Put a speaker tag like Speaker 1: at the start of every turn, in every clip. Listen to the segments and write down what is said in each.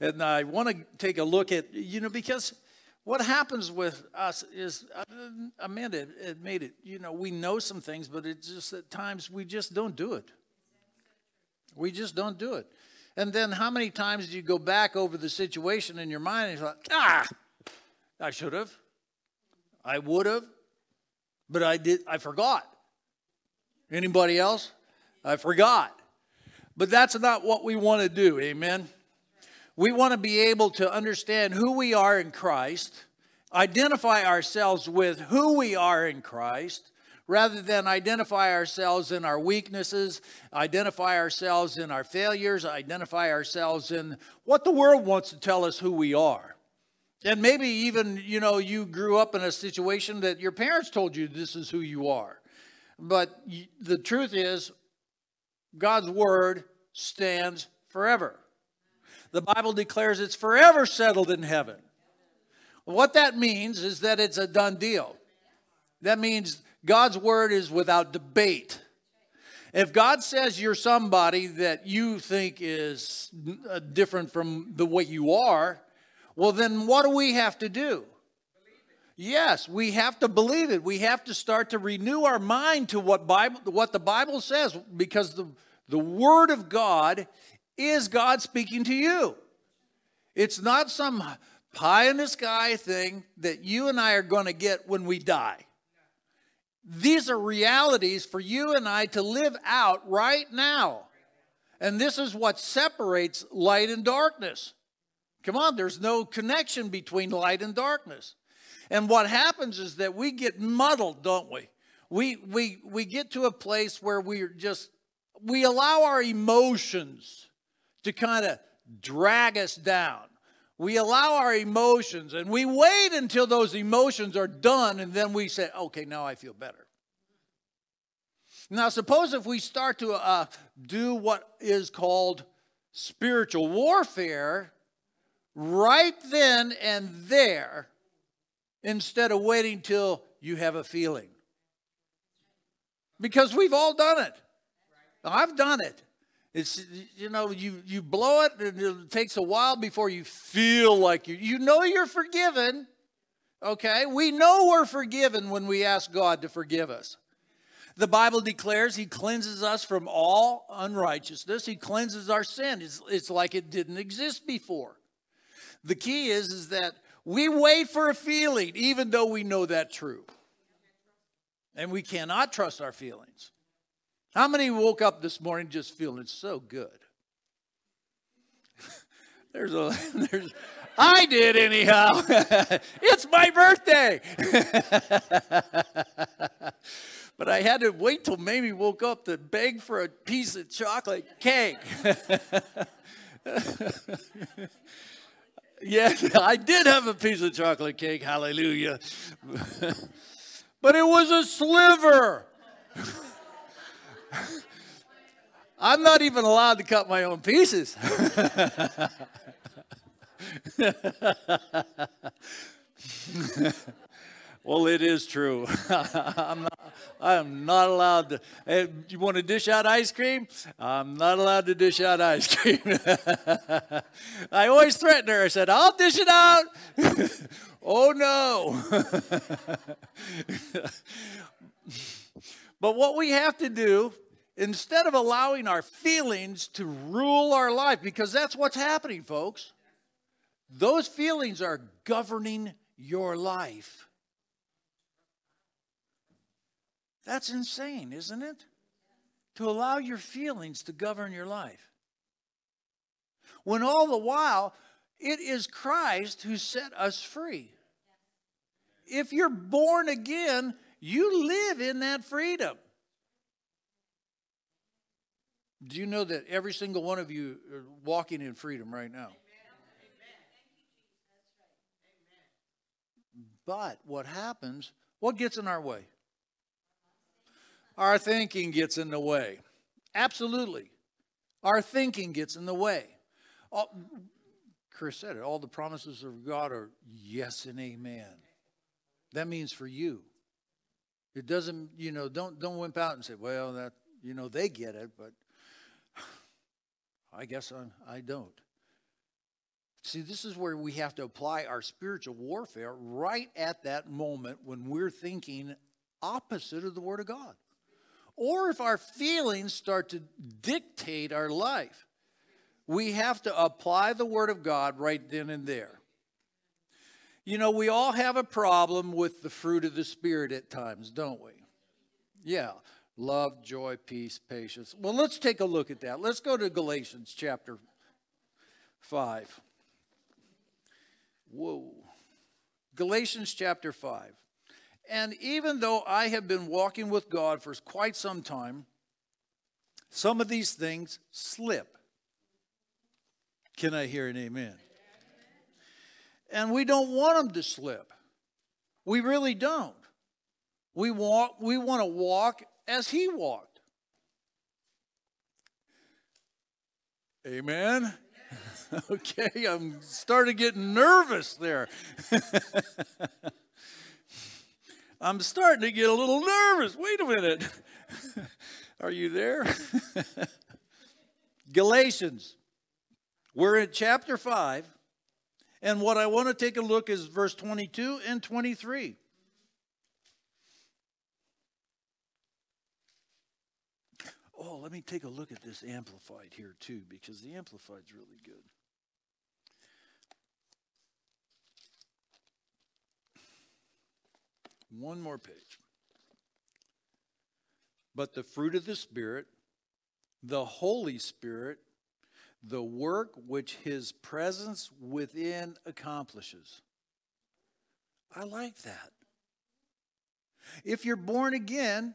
Speaker 1: And I want to take a look at, you know, because what happens with us is, uh, Amanda it made it, you know, we know some things, but it's just at times we just don't do it. We just don't do it. And then how many times do you go back over the situation in your mind and you're like, ah, I should have, I would have, but I did, I forgot. Anybody else? I forgot. But that's not what we want to do, amen? We want to be able to understand who we are in Christ, identify ourselves with who we are in Christ, rather than identify ourselves in our weaknesses, identify ourselves in our failures, identify ourselves in what the world wants to tell us who we are. And maybe even, you know, you grew up in a situation that your parents told you this is who you are. But the truth is, God's word stands forever. The Bible declares it's forever settled in heaven. What that means is that it's a done deal. That means God's word is without debate. If God says you're somebody that you think is uh, different from the way you are, well, then what do we have to do? Yes, we have to believe it. We have to start to renew our mind to what Bible what the Bible says because the, the word of God is God speaking to you. It's not some pie in the sky thing that you and I are going to get when we die. These are realities for you and I to live out right now. And this is what separates light and darkness. Come on, there's no connection between light and darkness. And what happens is that we get muddled, don't we? We we we get to a place where we're just we allow our emotions to kind of drag us down. We allow our emotions and we wait until those emotions are done and then we say, okay, now I feel better. Now, suppose if we start to uh, do what is called spiritual warfare right then and there instead of waiting till you have a feeling. Because we've all done it. I've done it. It's you know you you blow it and it takes a while before you feel like you you know you're forgiven. Okay? We know we're forgiven when we ask God to forgive us. The Bible declares he cleanses us from all unrighteousness. He cleanses our sin. It's, it's like it didn't exist before. The key is, is that we wait for a feeling, even though we know that true. And we cannot trust our feelings. How many woke up this morning just feeling so good? there's a there's I did anyhow. it's my birthday. but I had to wait till Mamie woke up to beg for a piece of chocolate cake. yeah, I did have a piece of chocolate cake, hallelujah. but it was a sliver. I'm not even allowed to cut my own pieces. well, it is true. I'm not, I am not allowed to. Hey, you want to dish out ice cream? I'm not allowed to dish out ice cream. I always threatened her. I said, I'll dish it out. oh, no. but what we have to do instead of allowing our feelings to rule our life, because that's what's happening, folks, those feelings are governing your life. That's insane, isn't it? To allow your feelings to govern your life. When all the while, it is Christ who set us free. If you're born again, you live in that freedom. Do you know that every single one of you are walking in freedom right now? But what happens, what gets in our way? Our thinking gets in the way. Absolutely. Our thinking gets in the way. All, Chris said it, all the promises of God are yes and amen. That means for you. It doesn't, you know, don't don't wimp out and say, well, that, you know, they get it, but I guess I, I don't. See, this is where we have to apply our spiritual warfare right at that moment when we're thinking opposite of the Word of God. Or if our feelings start to dictate our life, we have to apply the Word of God right then and there. You know, we all have a problem with the fruit of the Spirit at times, don't we? Yeah. Love, joy, peace, patience. Well, let's take a look at that. Let's go to Galatians chapter 5. Whoa. Galatians chapter 5. And even though I have been walking with God for quite some time, some of these things slip. Can I hear an amen? And we don't want them to slip. We really don't. We want, we want to walk as he walked. Amen. okay, I'm starting getting nervous there. I'm starting to get a little nervous. Wait a minute. Are you there? Galatians. We're in chapter 5. And what I want to take a look is verse 22 and 23. Oh, let me take a look at this amplified here too, because the amplified's really good. One more page. But the fruit of the Spirit, the Holy Spirit, the work which his presence within accomplishes. I like that. If you're born again,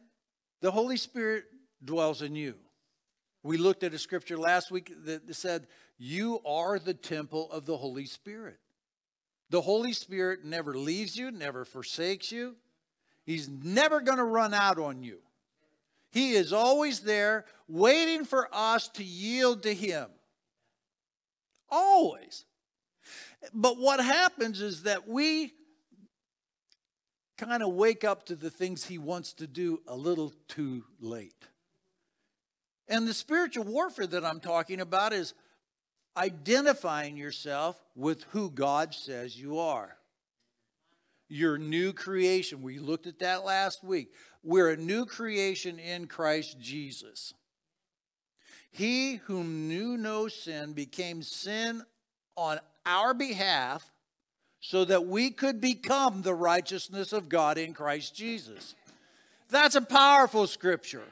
Speaker 1: the Holy Spirit dwells in you. We looked at a scripture last week that said, You are the temple of the Holy Spirit. The Holy Spirit never leaves you, never forsakes you. He's never going to run out on you. He is always there waiting for us to yield to Him. Always. But what happens is that we kind of wake up to the things He wants to do a little too late. And the spiritual warfare that I'm talking about is identifying yourself with who God says you are your new creation. We looked at that last week. We're a new creation in Christ Jesus. He whom knew no sin became sin on our behalf so that we could become the righteousness of God in Christ Jesus. That's a powerful scripture.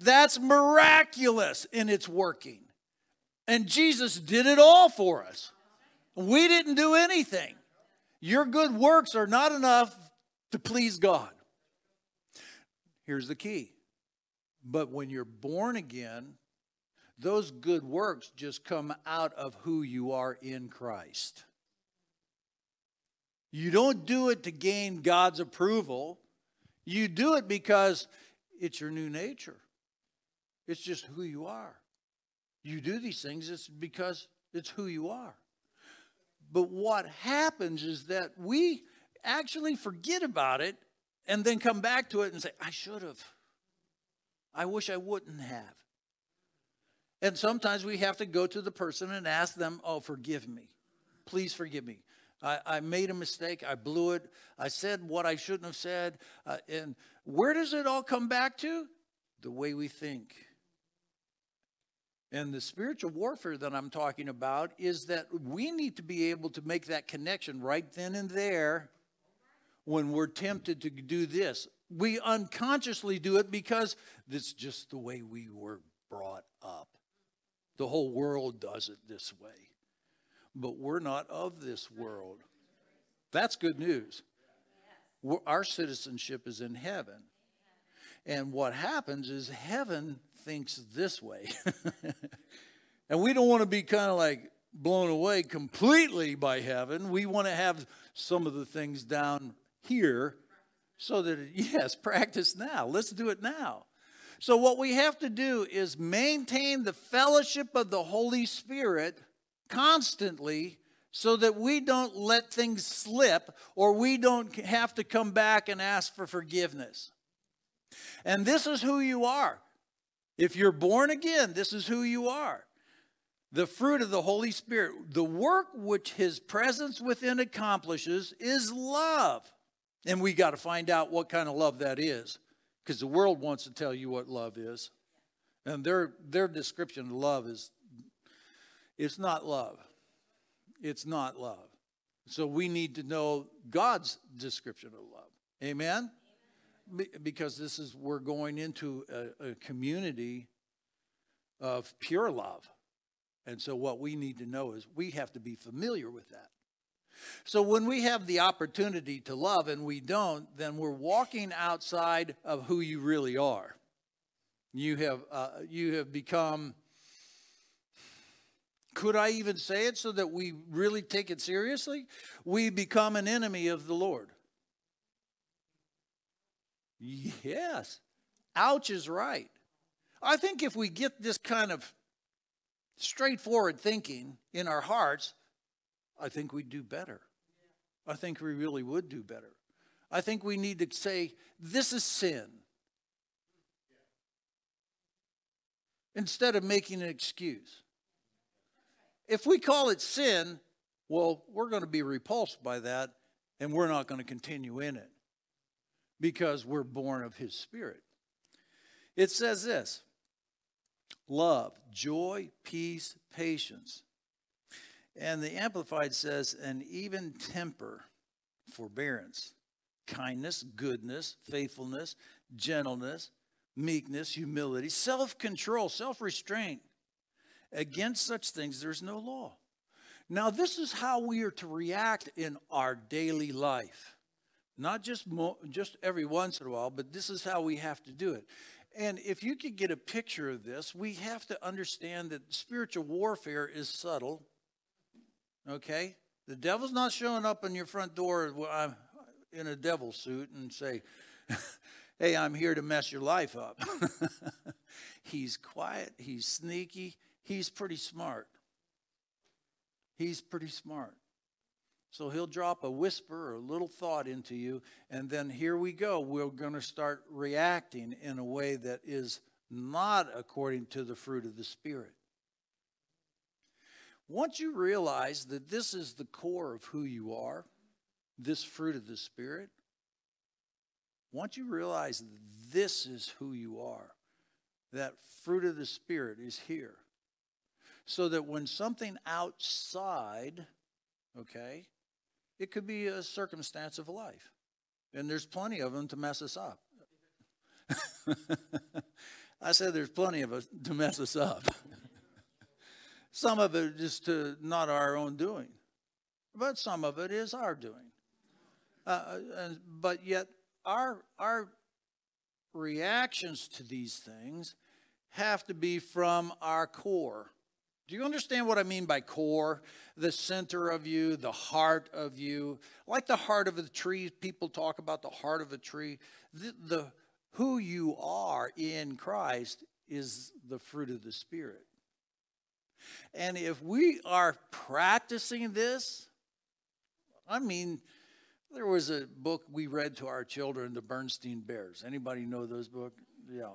Speaker 1: That's miraculous in its working. And Jesus did it all for us. We didn't do anything. Your good works are not enough to please God. Here's the key. But when you're born again, those good works just come out of who you are in Christ. You don't do it to gain God's approval. You do it because it's your new nature. It's just who you are. You do these things, it's because it's who you are. But what happens is that we actually forget about it and then come back to it and say, I should have. I wish I wouldn't have. And sometimes we have to go to the person and ask them, Oh, forgive me. Please forgive me. I, I made a mistake. I blew it. I said what I shouldn't have said. Uh, and where does it all come back to? The way we think. And the spiritual warfare that I'm talking about is that we need to be able to make that connection right then and there when we're tempted to do this. We unconsciously do it because it's just the way we were brought up. The whole world does it this way. But we're not of this world. That's good news. We're, our citizenship is in heaven. And what happens is heaven thinks this way. and we don't want to be kind of like blown away completely by heaven. We want to have some of the things down here so that, yes, practice now. Let's do it now. So, what we have to do is maintain the fellowship of the Holy Spirit constantly so that we don't let things slip or we don't have to come back and ask for forgiveness. And this is who you are. If you're born again, this is who you are. the fruit of the Holy Spirit, the work which his presence within accomplishes is love. And we got to find out what kind of love that is because the world wants to tell you what love is. And their, their description of love is it's not love. It's not love. So we need to know God's description of love. Amen? Because this is, we're going into a, a community of pure love. And so what we need to know is we have to be familiar with that. So when we have the opportunity to love and we don't, then we're walking outside of who you really are. You have uh, you have become could I even say it so that we really take it seriously? We become an enemy of the Lord. Yes. Ouch is right. I think if we get this kind of straightforward thinking in our hearts, I think we'd do better. I think we really would do better. I think we need to say, this is sin. Instead of making an excuse. If we call it sin, well, we're going to be repulsed by that and we're not going to continue in it because we're born of His Spirit. It says this love, joy, peace, patience. And the Amplified says, and even temper, forbearance, kindness, goodness, faithfulness, gentleness, meekness, humility, self control, self restraint. Against such things, there's no law. Now, this is how we are to react in our daily life. Not just, mo- just every once in a while, but this is how we have to do it. And if you could get a picture of this, we have to understand that spiritual warfare is subtle. Okay? The devil's not showing up on your front door in a devil suit and say, Hey, I'm here to mess your life up. he's quiet, he's sneaky, he's pretty smart. He's pretty smart. So he'll drop a whisper or a little thought into you, and then here we go. We're going to start reacting in a way that is not according to the fruit of the Spirit. Once you realize that this is the core of who you are, this fruit of the Spirit, once you realize this is who you are, that fruit of the Spirit is here, so that when something outside, okay, it could be a circumstance of life. And there's plenty of them to mess us up. I said there's plenty of us to mess us up. some of it is to not our own doing, but some of it is our doing. Uh, and, but yet, our, our reactions to these things have to be from our core. Do you understand what I mean by core? The center of you, the heart of you. Like the heart of a tree, people talk about the heart of a tree. The, the who you are in Christ is the fruit of the Spirit. And if we are practicing this, I mean, there was a book we read to our children, the Berenstain Bears. Anybody know those books? Yeah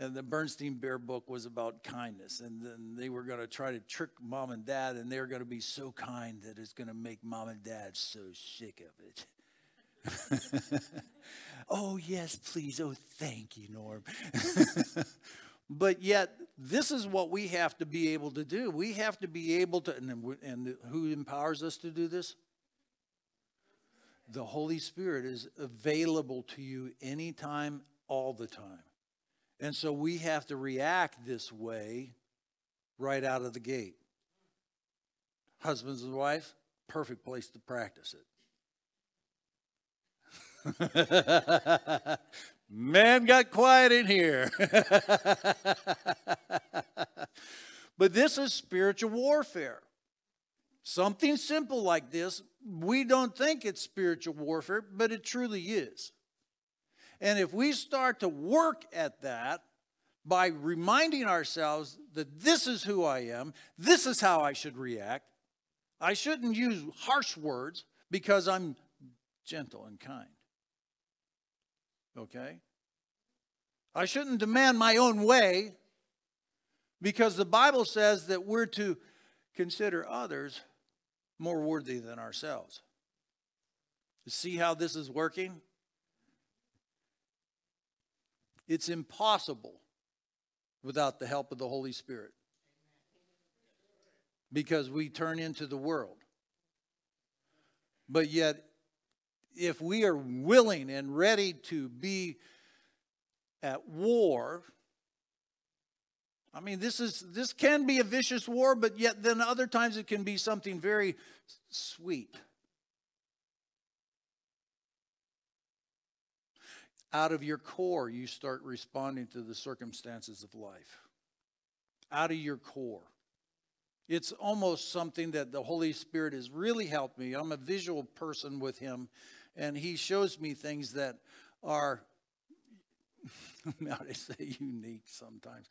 Speaker 1: and the Berenstain Bear book was about kindness. And then they were going to try to trick mom and dad, and they were going to be so kind that it's going to make mom and dad so sick of it. oh, yes, please. Oh, thank you, Norm. but yet, this is what we have to be able to do. We have to be able to, and, and who empowers us to do this? The Holy Spirit is available to you anytime, all the time. And so we have to react this way right out of the gate. Husbands and wives, perfect place to practice it. Man got quiet in here. but this is spiritual warfare. Something simple like this, we don't think it's spiritual warfare, but it truly is. And if we start to work at that by reminding ourselves that this is who I am, this is how I should react, I shouldn't use harsh words because I'm gentle and kind. Okay? I shouldn't demand my own way because the Bible says that we're to consider others more worthy than ourselves. See how this is working? It's impossible without the help of the Holy Spirit because we turn into the world. But yet, if we are willing and ready to be at war, I mean, this is this can be a vicious war, but yet then other times it can be something very sweet. Out of your core, you start responding to the circumstances of life. Out of your core. It's almost something that the Holy Spirit has really helped me. I'm a visual person with Him, and He shows me things that are, how I say, unique sometimes.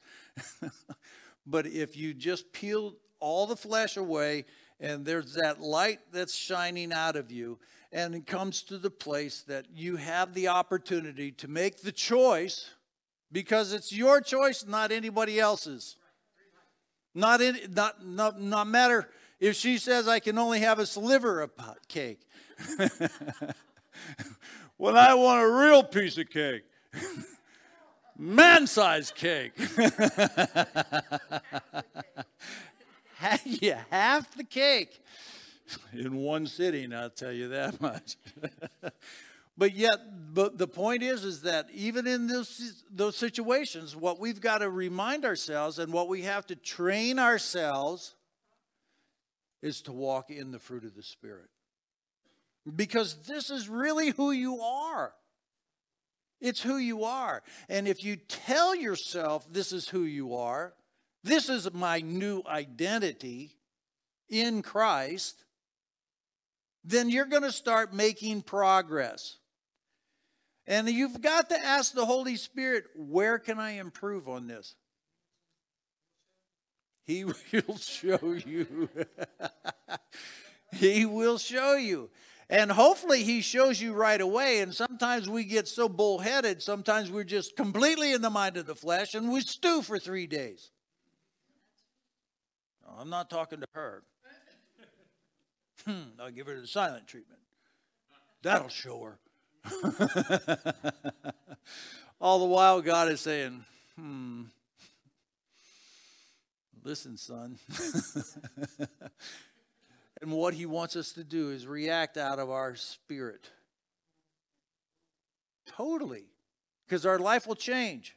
Speaker 1: but if you just peel all the flesh away, and there's that light that's shining out of you, and it comes to the place that you have the opportunity to make the choice because it's your choice, not anybody else's. Not, in, not, not, not matter if she says I can only have a sliver of pot cake. when I want a real piece of cake, man sized cake. yeah, half the cake in one sitting, I'll tell you that much. But yet, but the point is, is that even in those, those situations, what we've got to remind ourselves and what we have to train ourselves is to walk in the fruit of the Spirit. Because this is really who you are. It's who you are. And if you tell yourself this is who you are, this is my new identity in Christ, then you're going to start making progress. And you've got to ask the Holy Spirit, where can I improve on this? He will show you. he will show you. And hopefully he shows you right away. And sometimes we get so bullheaded, sometimes we're just completely in the mind of the flesh and we stew for three days. I'm not talking to her. Hmm, I'll give her the silent treatment. That'll show her. All the while, God is saying, hmm, listen, son. and what he wants us to do is react out of our spirit. Totally. Because our life will change.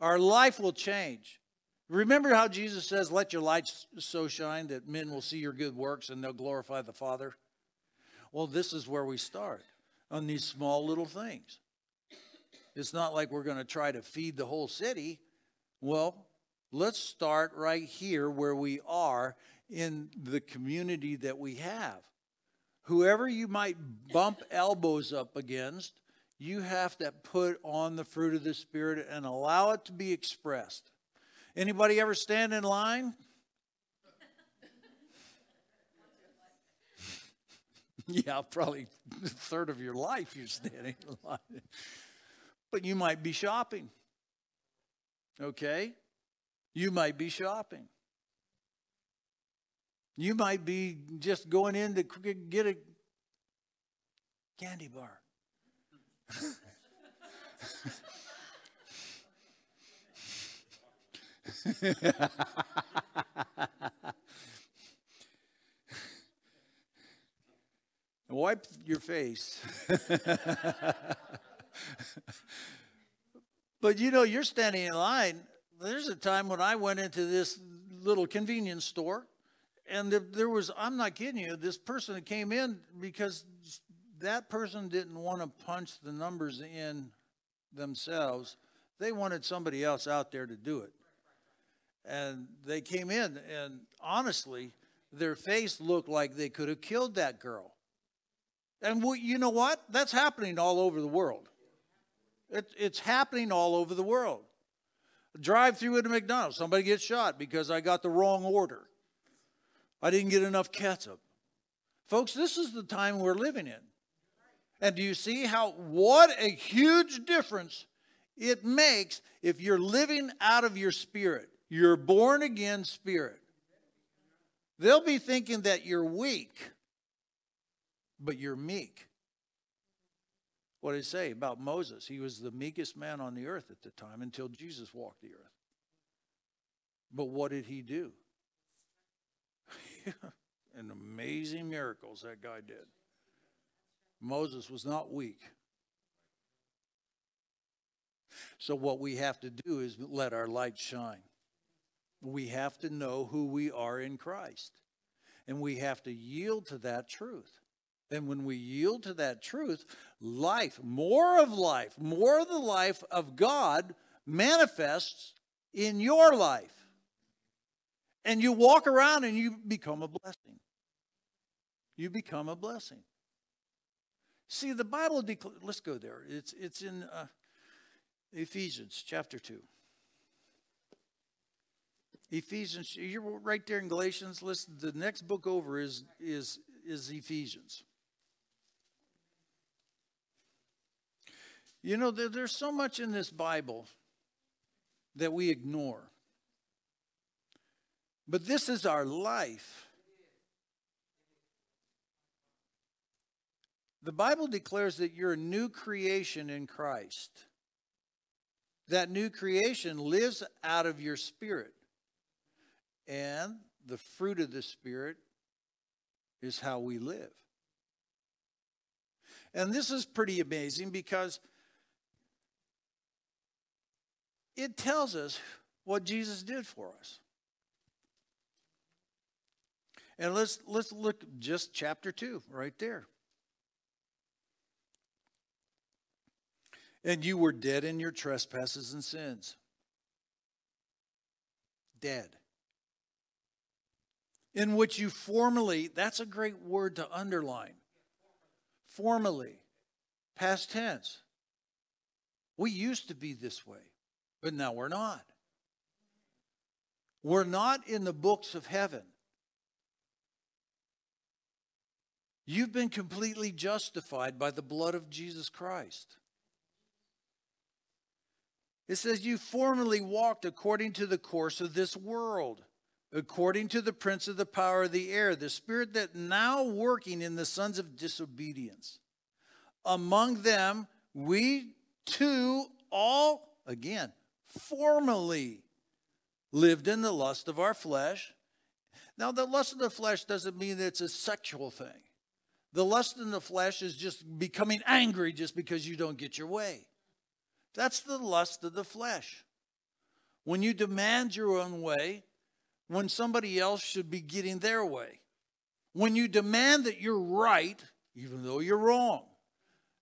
Speaker 1: Our life will change. Remember how Jesus says, Let your light so shine that men will see your good works and they'll glorify the Father? Well, this is where we start on these small little things. It's not like we're going to try to feed the whole city. Well, let's start right here where we are in the community that we have. Whoever you might bump elbows up against, you have to put on the fruit of the Spirit and allow it to be expressed. Anybody ever stand in line? yeah, probably a third of your life you're standing in line. But you might be shopping. Okay? You might be shopping. You might be just going in to get a candy bar. Wipe your face. but you know, you're standing in line. There's a time when I went into this little convenience store, and there was, I'm not kidding you, this person that came in because that person didn't want to punch the numbers in themselves. They wanted somebody else out there to do it. And they came in, and honestly, their face looked like they could have killed that girl. And we, you know what? That's happening all over the world. It, it's happening all over the world. Drive through at a McDonald's, somebody gets shot because I got the wrong order. I didn't get enough ketchup. Folks, this is the time we're living in. And do you see how, what a huge difference it makes if you're living out of your spirit, your born again spirit. They'll be thinking that you're weak, but you're meek. What did it say about Moses? He was the meekest man on the earth at the time until Jesus walked the earth. But what did he do? and amazing miracles that guy did. Moses was not weak. So, what we have to do is let our light shine. We have to know who we are in Christ, and we have to yield to that truth. And when we yield to that truth, life, more of life, more of the life of God manifests in your life. And you walk around and you become a blessing. You become a blessing. See, the Bible, let's go there. It's, it's in uh, Ephesians chapter 2. Ephesians, you're right there in Galatians. Listen, the next book over is, is, is Ephesians. You know, there, there's so much in this Bible that we ignore. But this is our life. The Bible declares that you're a new creation in Christ. That new creation lives out of your spirit. And the fruit of the Spirit is how we live. And this is pretty amazing because it tells us what Jesus did for us. And let's let's look just chapter 2 right there. And you were dead in your trespasses and sins. Dead. In which you formally, that's a great word to underline. Formally, past tense. We used to be this way, but now we're not. We're not in the books of heaven. You've been completely justified by the blood of Jesus Christ. It says, You formerly walked according to the course of this world, according to the prince of the power of the air, the spirit that now working in the sons of disobedience. Among them, we too all, again, formerly lived in the lust of our flesh. Now, the lust of the flesh doesn't mean that it's a sexual thing. The lust in the flesh is just becoming angry just because you don't get your way. That's the lust of the flesh. When you demand your own way, when somebody else should be getting their way. When you demand that you're right, even though you're wrong.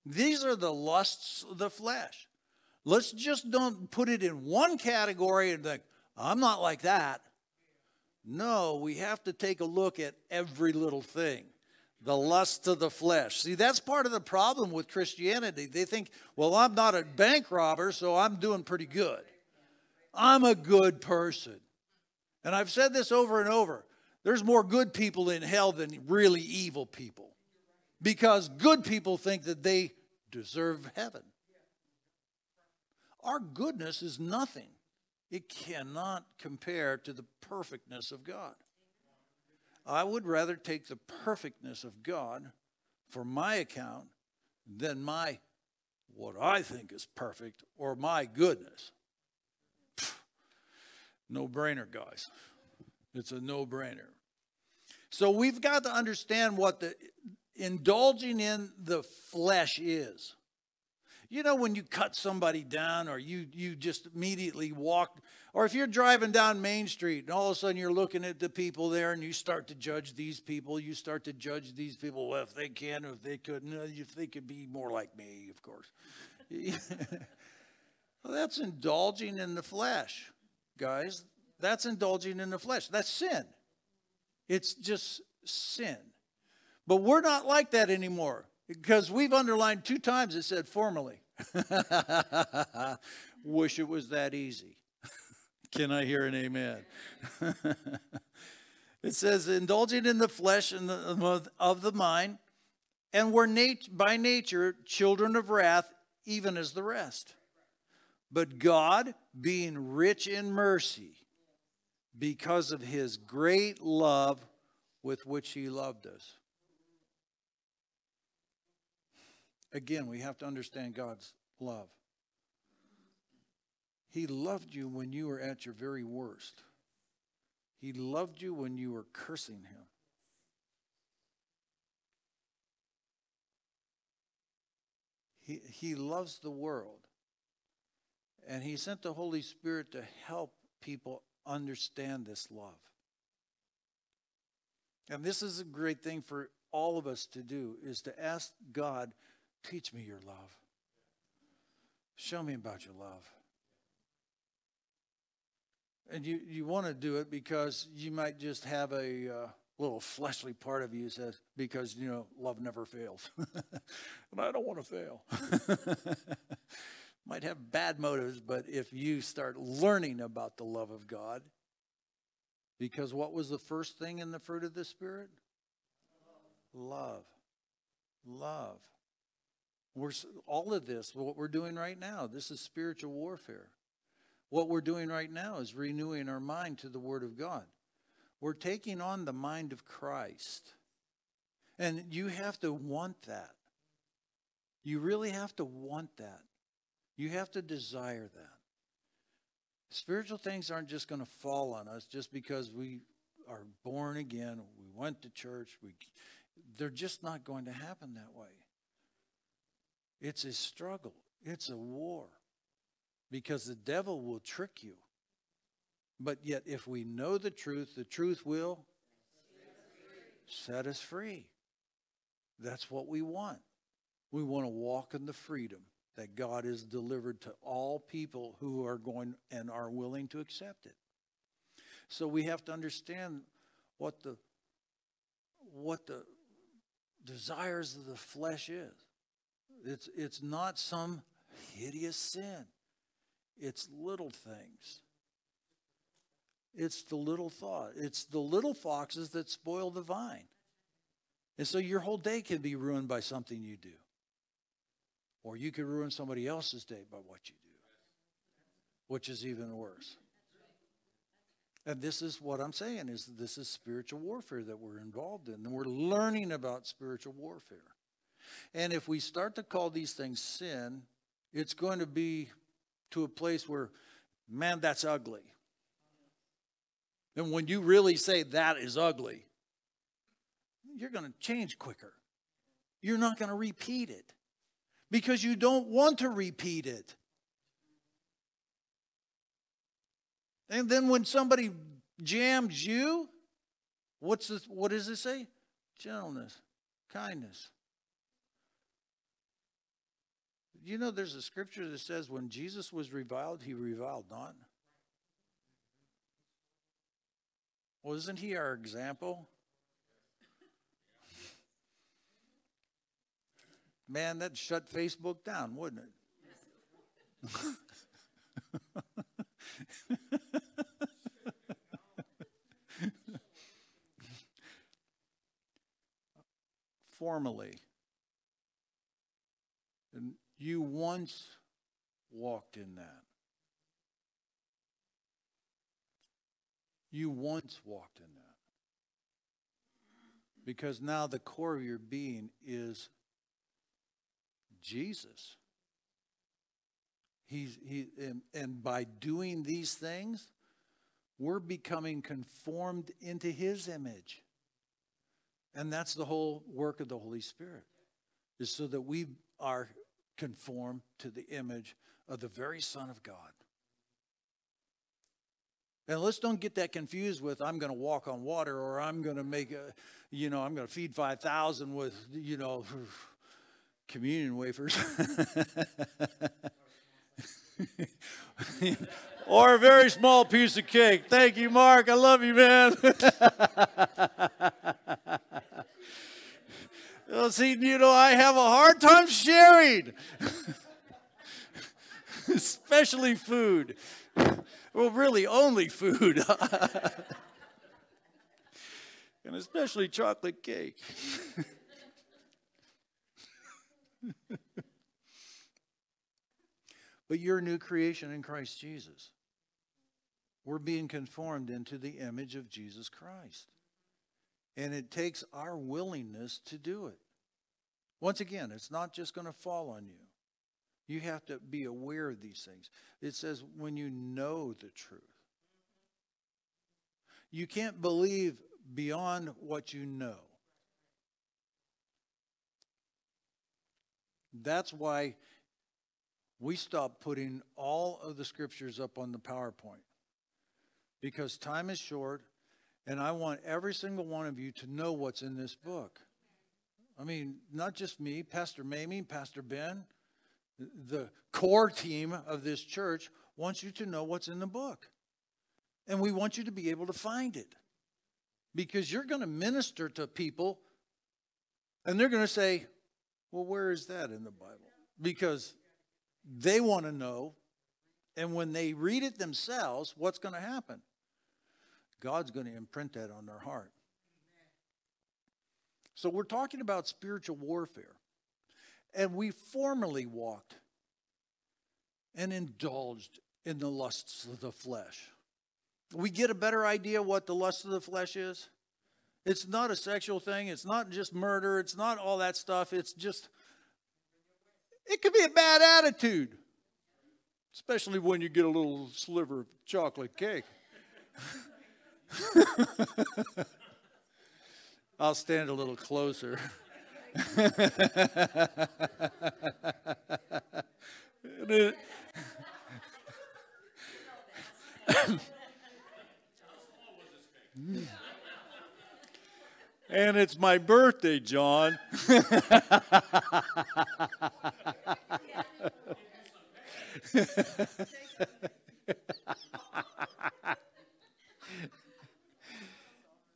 Speaker 1: These are the lusts of the flesh. Let's just don't put it in one category and think, I'm not like that. No, we have to take a look at every little thing the lust of the flesh. See, that's part of the problem with Christianity. They think, well, I'm not a bank robber, so I'm doing pretty good. I'm a good person. And I've said this over and over there's more good people in hell than really evil people because good people think that they deserve heaven. Our goodness is nothing, it cannot compare to the perfectness of God. I would rather take the perfectness of God for my account than my what I think is perfect or my goodness. No brainer, guys. It's a no brainer. So we've got to understand what the indulging in the flesh is. You know, when you cut somebody down or you, you just immediately walk, or if you're driving down Main Street and all of a sudden you're looking at the people there and you start to judge these people, you start to judge these people, well, if they can, if they couldn't, if they could be more like me, of course. well, that's indulging in the flesh, guys. That's indulging in the flesh. That's sin. It's just sin. But we're not like that anymore because we've underlined two times it said formerly. Wish it was that easy. Can I hear an amen? it says, indulging in the flesh and the, of the mind, and we're nat- by nature children of wrath, even as the rest. But God, being rich in mercy, because of his great love with which he loved us. Again, we have to understand God's love. He loved you when you were at your very worst. He loved you when you were cursing him. He, he loves the world. And he sent the Holy Spirit to help people understand this love. And this is a great thing for all of us to do is to ask God, teach me your love. Show me about your love. And you, you want to do it because you might just have a uh, little fleshly part of you says, because, you know, love never fails. and I don't want to fail. might have bad motives, but if you start learning about the love of God, because what was the first thing in the fruit of the Spirit? Love. Love. We're, all of this, what we're doing right now, this is spiritual warfare. What we're doing right now is renewing our mind to the Word of God. We're taking on the mind of Christ. And you have to want that. You really have to want that. You have to desire that. Spiritual things aren't just going to fall on us just because we are born again, we went to church, we they're just not going to happen that way. It's a struggle. It's a war. Because the devil will trick you. But yet, if we know the truth, the truth will set us free. That's what we want. We want to walk in the freedom that God has delivered to all people who are going and are willing to accept it. So we have to understand what the what the desires of the flesh is. It's it's not some hideous sin. It's little things. It's the little thought. It's the little foxes that spoil the vine. And so your whole day can be ruined by something you do. Or you could ruin somebody else's day by what you do, which is even worse. And this is what I'm saying is this is spiritual warfare that we're involved in. And we're learning about spiritual warfare. And if we start to call these things sin, it's going to be to a place where, man, that's ugly. And when you really say that is ugly, you're going to change quicker. You're not going to repeat it because you don't want to repeat it. And then when somebody jams you, what's this, what does it say? Gentleness, kindness, you know there's a scripture that says when Jesus was reviled, he reviled not? Well, isn't he our example? Man, that'd shut Facebook down, wouldn't it? Formally, and you once walked in that. You once walked in that. Because now the core of your being is Jesus. He's, he, and, and by doing these things, we're becoming conformed into his image. And that's the whole work of the Holy Spirit, is so that we are conformed to the image of the very Son of God. And let's don't get that confused with I'm going to walk on water or I'm going to make a, you know, I'm going to feed 5,000 with, you know, communion wafers. or a very small piece of cake. Thank you, Mark. I love you, man. Well, see, you know, I have a hard time sharing, especially food. Well, really, only food. and especially chocolate cake. But you're a new creation in Christ Jesus. We're being conformed into the image of Jesus Christ. And it takes our willingness to do it. Once again, it's not just going to fall on you. You have to be aware of these things. It says, when you know the truth. You can't believe beyond what you know. That's why we stopped putting all of the scriptures up on the PowerPoint because time is short and I want every single one of you to know what's in this book. I mean, not just me, Pastor Mamie, Pastor Ben, the core team of this church wants you to know what's in the book. And we want you to be able to find it because you're going to minister to people and they're going to say, well, where is that in the Bible? Because they want to know. And when they read it themselves, what's going to happen? God's going to imprint that on their heart. So we're talking about spiritual warfare. And we formerly walked and indulged in the lusts of the flesh. We get a better idea what the lust of the flesh is. It's not a sexual thing. It's not just murder. It's not all that stuff. It's just, it could be a bad attitude, especially when you get a little sliver of chocolate cake. I'll stand a little closer. and it's my birthday, John.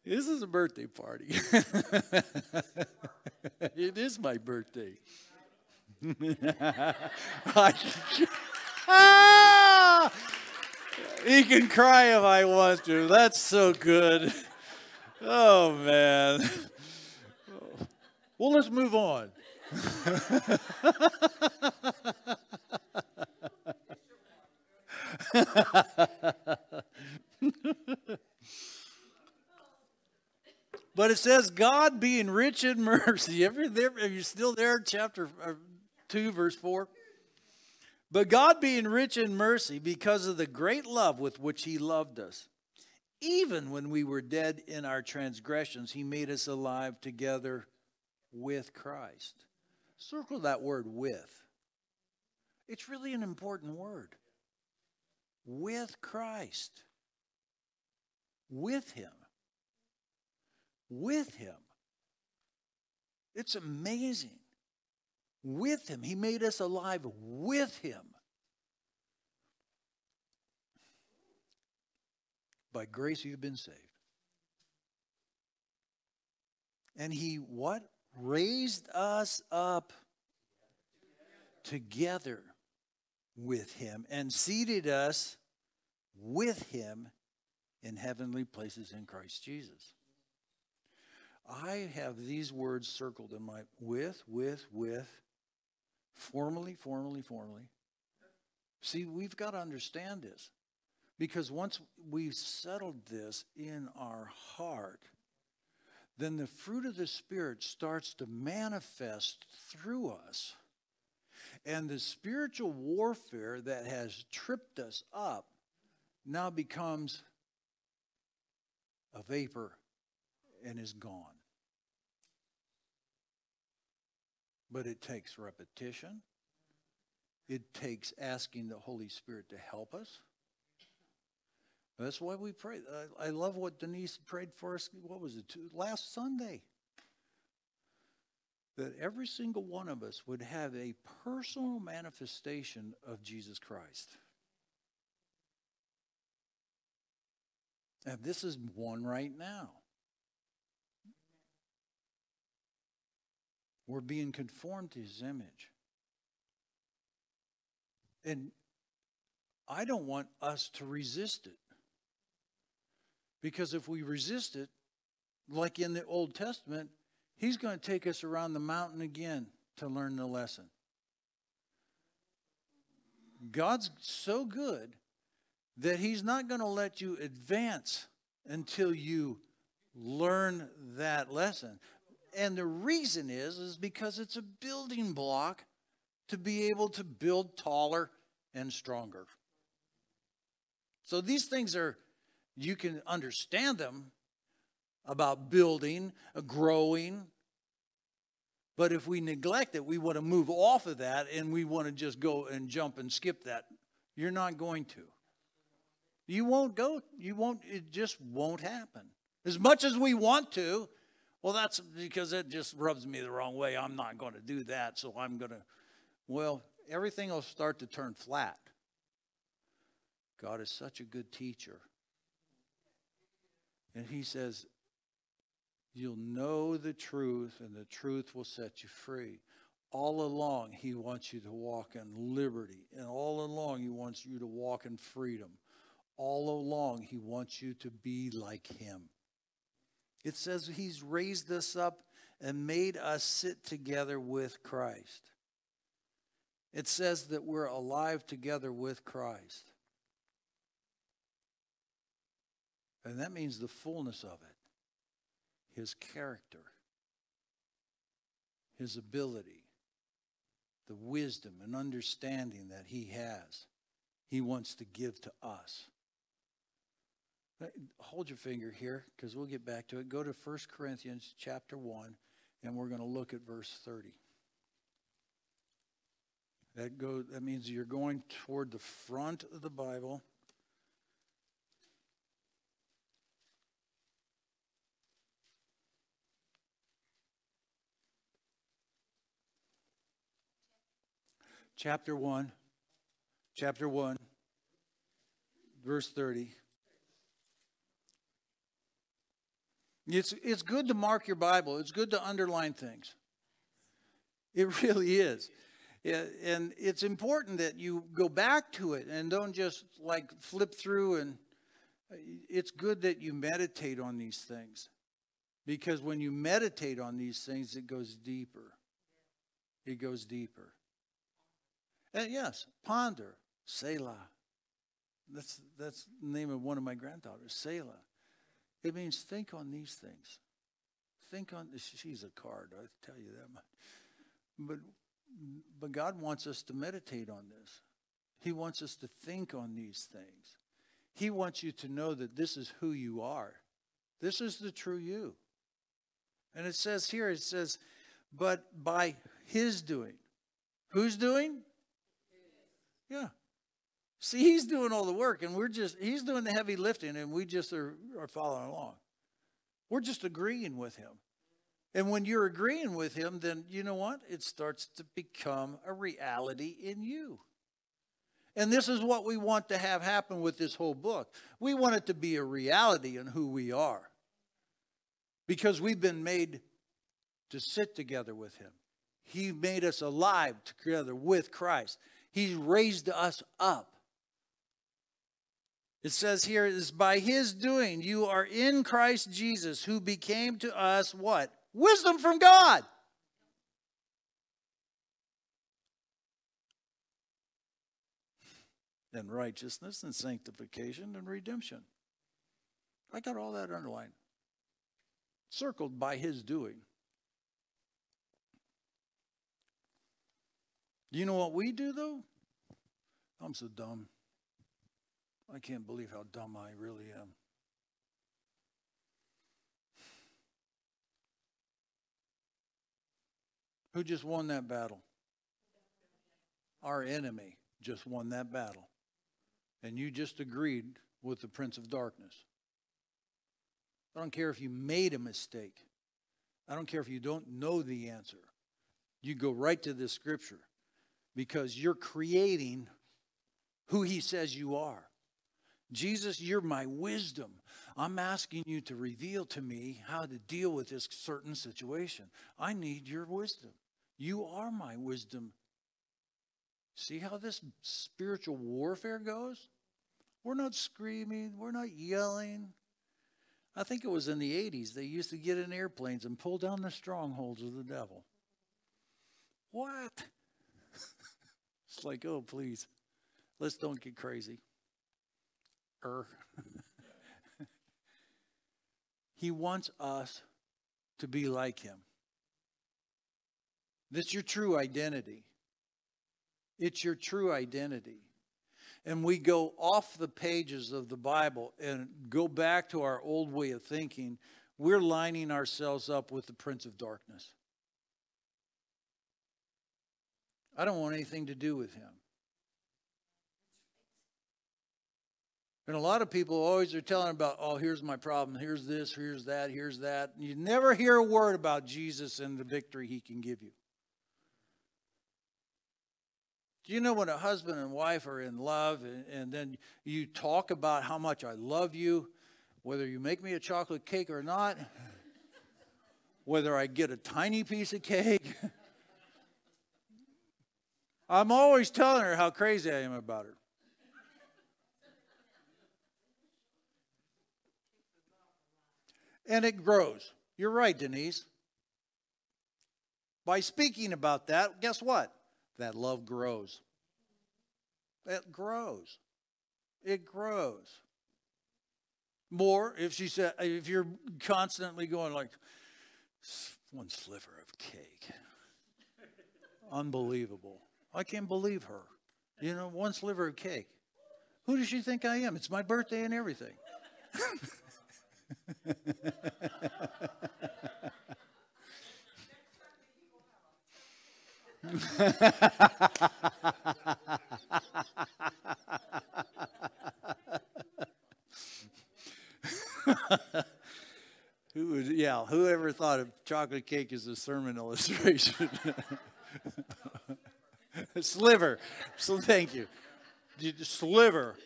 Speaker 1: This is a birthday party. it is my birthday. ah! He can cry if I want to. That's so good. Oh, man. Well, let's move on. But it says, God being rich in mercy. Ever are you still there? Chapter uh, 2, verse 4. But God being rich in mercy because of the great love with which he loved us. Even when we were dead in our transgressions, he made us alive together with Christ. Circle that word with. It's really an important word. With Christ. With him with him. It's amazing. With him. He made us alive with him. By grace you've been saved. And he what? Raised us up together with him and seated us with him in heavenly places in Christ Jesus. I have these words circled in my with, with, with, formally, formally, formally. See, we've got to understand this. Because once we've settled this in our heart, then the fruit of the Spirit starts to manifest through us. And the spiritual warfare that has tripped us up now becomes a vapor and is gone. But it takes repetition. It takes asking the Holy Spirit to help us. That's why we pray. I, love what Denise prayed for us. What was it? Last Sunday. That every single one of us would have a personal manifestation of Jesus Christ. And this is one right now. We're being conformed to his image. And I don't want us to resist it. Because if we resist it, like in the Old Testament, he's going to take us around the mountain again to learn the lesson. God's so good that he's not going to let you advance until you learn that lesson. And the reason is is because it's a building block to be able to build taller and stronger. So these things are you can understand them about building, growing. But if we neglect it, we want to move off of that and we want to just go and jump and skip that. You're not going to. You won't go, you won't, it just won't happen. As much as we want to, well, that's because it just rubs me the wrong way. I'm not going to do that, so I'm going to, well, everything will start to turn flat. God is such a good teacher. And he says, You'll know the truth, and the truth will set you free. All along, he wants you to walk in liberty. And all along, he wants you to walk in freedom. All along, he wants you to be like him. It says he's raised us up and made us sit together with Christ. It says that we're alive together with Christ. And that means the fullness of it his character, his ability, the wisdom and understanding that he has, he wants to give to us. Hold your finger here because we'll get back to it. Go to 1 Corinthians chapter 1, and we're going to look at verse 30. That, go, that means you're going toward the front of the Bible. Chapter 1, chapter 1, verse 30. It's, it's good to mark your Bible. It's good to underline things. It really is. And it's important that you go back to it and don't just like flip through. And it's good that you meditate on these things because when you meditate on these things, it goes deeper. It goes deeper. And yes, ponder, Selah. That's, that's the name of one of my granddaughters, Selah. It means think on these things. Think on, she's a card, I tell you that much. But, but God wants us to meditate on this. He wants us to think on these things. He wants you to know that this is who you are. This is the true you. And it says here, it says, but by his doing. Who's doing? Yeah. See, he's doing all the work, and we're just, he's doing the heavy lifting, and we just are, are following along. We're just agreeing with him. And when you're agreeing with him, then you know what? It starts to become a reality in you. And this is what we want to have happen with this whole book. We want it to be a reality in who we are. Because we've been made to sit together with him. He made us alive together with Christ. He's raised us up. It says here is by his doing you are in Christ Jesus who became to us what? Wisdom from God. And righteousness and sanctification and redemption. I got all that underlined. Circled by his doing. You know what we do, though? I'm so dumb. I can't believe how dumb I really am. Who just won that battle? Our enemy just won that battle. And you just agreed with the Prince of Darkness. I don't care if you made a mistake. I don't care if you don't know the answer. You go right to this scripture because you're creating who he says you are. Jesus, you're my wisdom. I'm asking you to reveal to me how to deal with this certain situation. I need your wisdom. You are my wisdom. See how this spiritual warfare goes? We're not screaming, we're not yelling. I think it was in the 80s they used to get in airplanes and pull down the strongholds of the devil. What? It's like, oh, please, let's don't get crazy. Er. He wants us to be like him. That's your true identity. It's your true identity. And we go off the pages of the Bible and go back to our old way of thinking. We're lining ourselves up with the Prince of Darkness. I don't want anything to do with him. And a lot of people always are telling about, oh, here's my problem, here's this, here's that, here's that. And you never hear a word about Jesus and the victory he can give you. Do you know when a husband and wife are in love and, and then you talk about how much I love you, whether you make me a chocolate cake or not, whether I get a tiny piece of cake? I'm always telling her how crazy I am about her. and it grows. You're right, Denise. By speaking about that, guess what? That love grows. It grows. It grows. More if she said if you're constantly going like one sliver of cake. Unbelievable. I can't believe her. You know, one sliver of cake. Who does she think I am? It's my birthday and everything. Who would, yeah, whoever thought of chocolate cake as a sermon illustration? Sliver. So thank you. Sliver.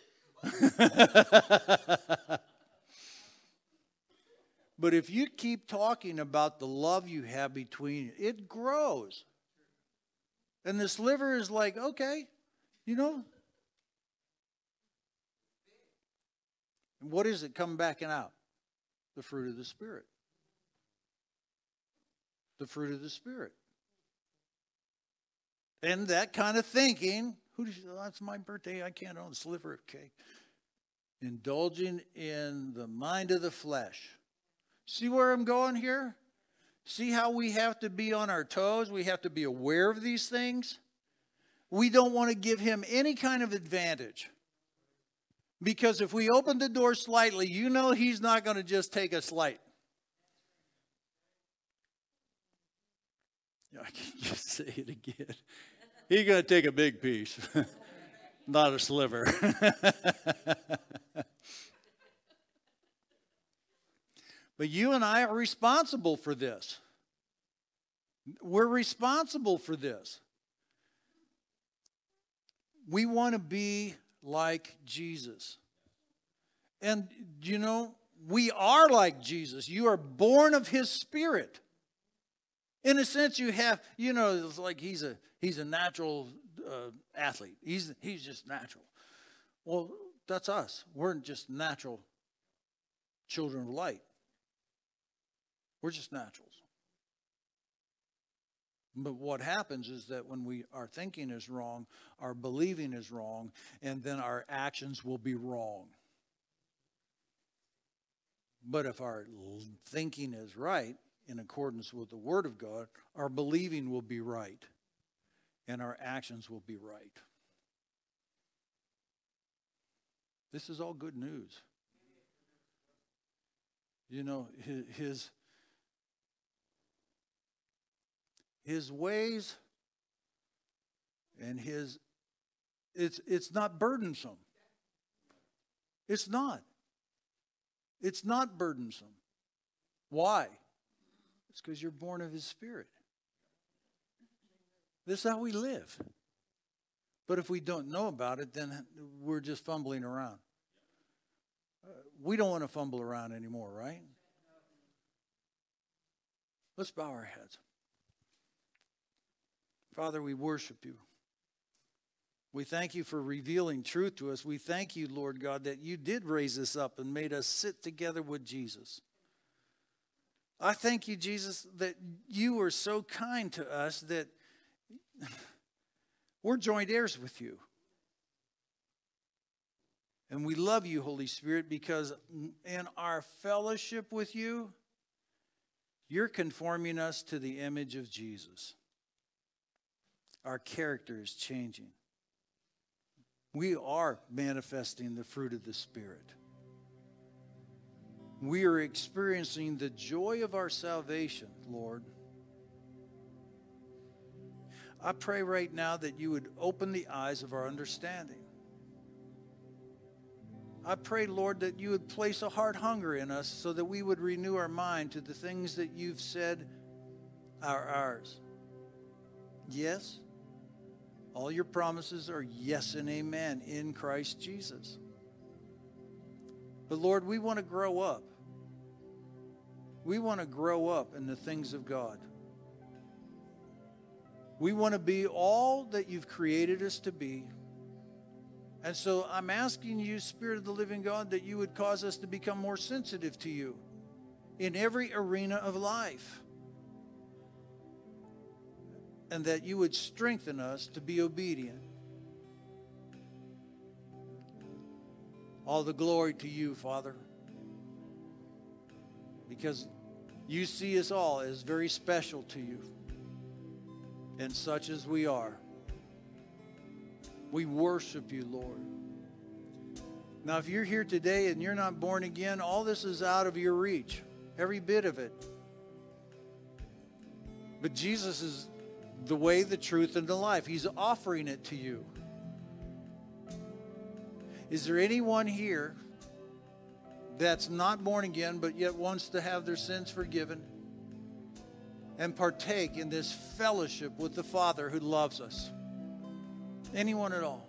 Speaker 1: But if you keep talking about the love you have between you, it grows. And this liver is like, okay, you know. What is it coming back and out? The fruit of the Spirit. The fruit of the Spirit. And that kind of thinking, who does, oh, that's my birthday, I can't own a sliver of cake. Indulging in the mind of the flesh See where I'm going here? See how we have to be on our toes? We have to be aware of these things. We don't want to give him any kind of advantage. Because if we open the door slightly, you know he's not going to just take a slight. I can just say it again. He's going to take a big piece, not a sliver. But you and I are responsible for this. We're responsible for this. We want to be like Jesus. And you know, we are like Jesus. You are born of his spirit. In a sense, you have, you know, it's like he's a he's a natural uh, athlete. He's he's just natural. Well, that's us. We're just natural children of light. We're just naturals. But what happens is that when we our thinking is wrong, our believing is wrong, and then our actions will be wrong. But if our thinking is right, in accordance with the Word of God, our believing will be right, and our actions will be right. This is all good news. You know, his, his ways and his it's it's not burdensome it's not it's not burdensome why it's because you're born of his spirit this is how we live but if we don't know about it then we're just fumbling around uh, we don't want to fumble around anymore right let's bow our heads Father, we worship you. We thank you for revealing truth to us. We thank you, Lord God, that you did raise us up and made us sit together with Jesus. I thank you, Jesus, that you were so kind to us that we're joint heirs with you. And we love you, Holy Spirit, because in our fellowship with you, you're conforming us to the image of Jesus. Our character is changing. We are manifesting the fruit of the Spirit. We are experiencing the joy of our salvation, Lord. I pray right now that you would open the eyes of our understanding. I pray, Lord, that you would place a heart hunger in us so that we would renew our mind to the things that you've said are ours. Yes, all your promises are yes and amen in Christ Jesus. But Lord, we want to grow up. We want to grow up in the things of God. We want to be all that you've created us to be. And so I'm asking you, Spirit of the living God, that you would cause us to become more sensitive to you in every arena of life. And that you would strengthen us to be obedient. All the glory to you, Father. Because you see us all as very special to you and such as we are. We worship you, Lord. Now, if you're here today and you're not born again, all this is out of your reach, every bit of it. But Jesus is the way, the truth, and the life. He's offering it to you. Is there anyone here that's not born again but yet wants to have their sins forgiven? and partake in this fellowship with the Father who loves us. Anyone at all.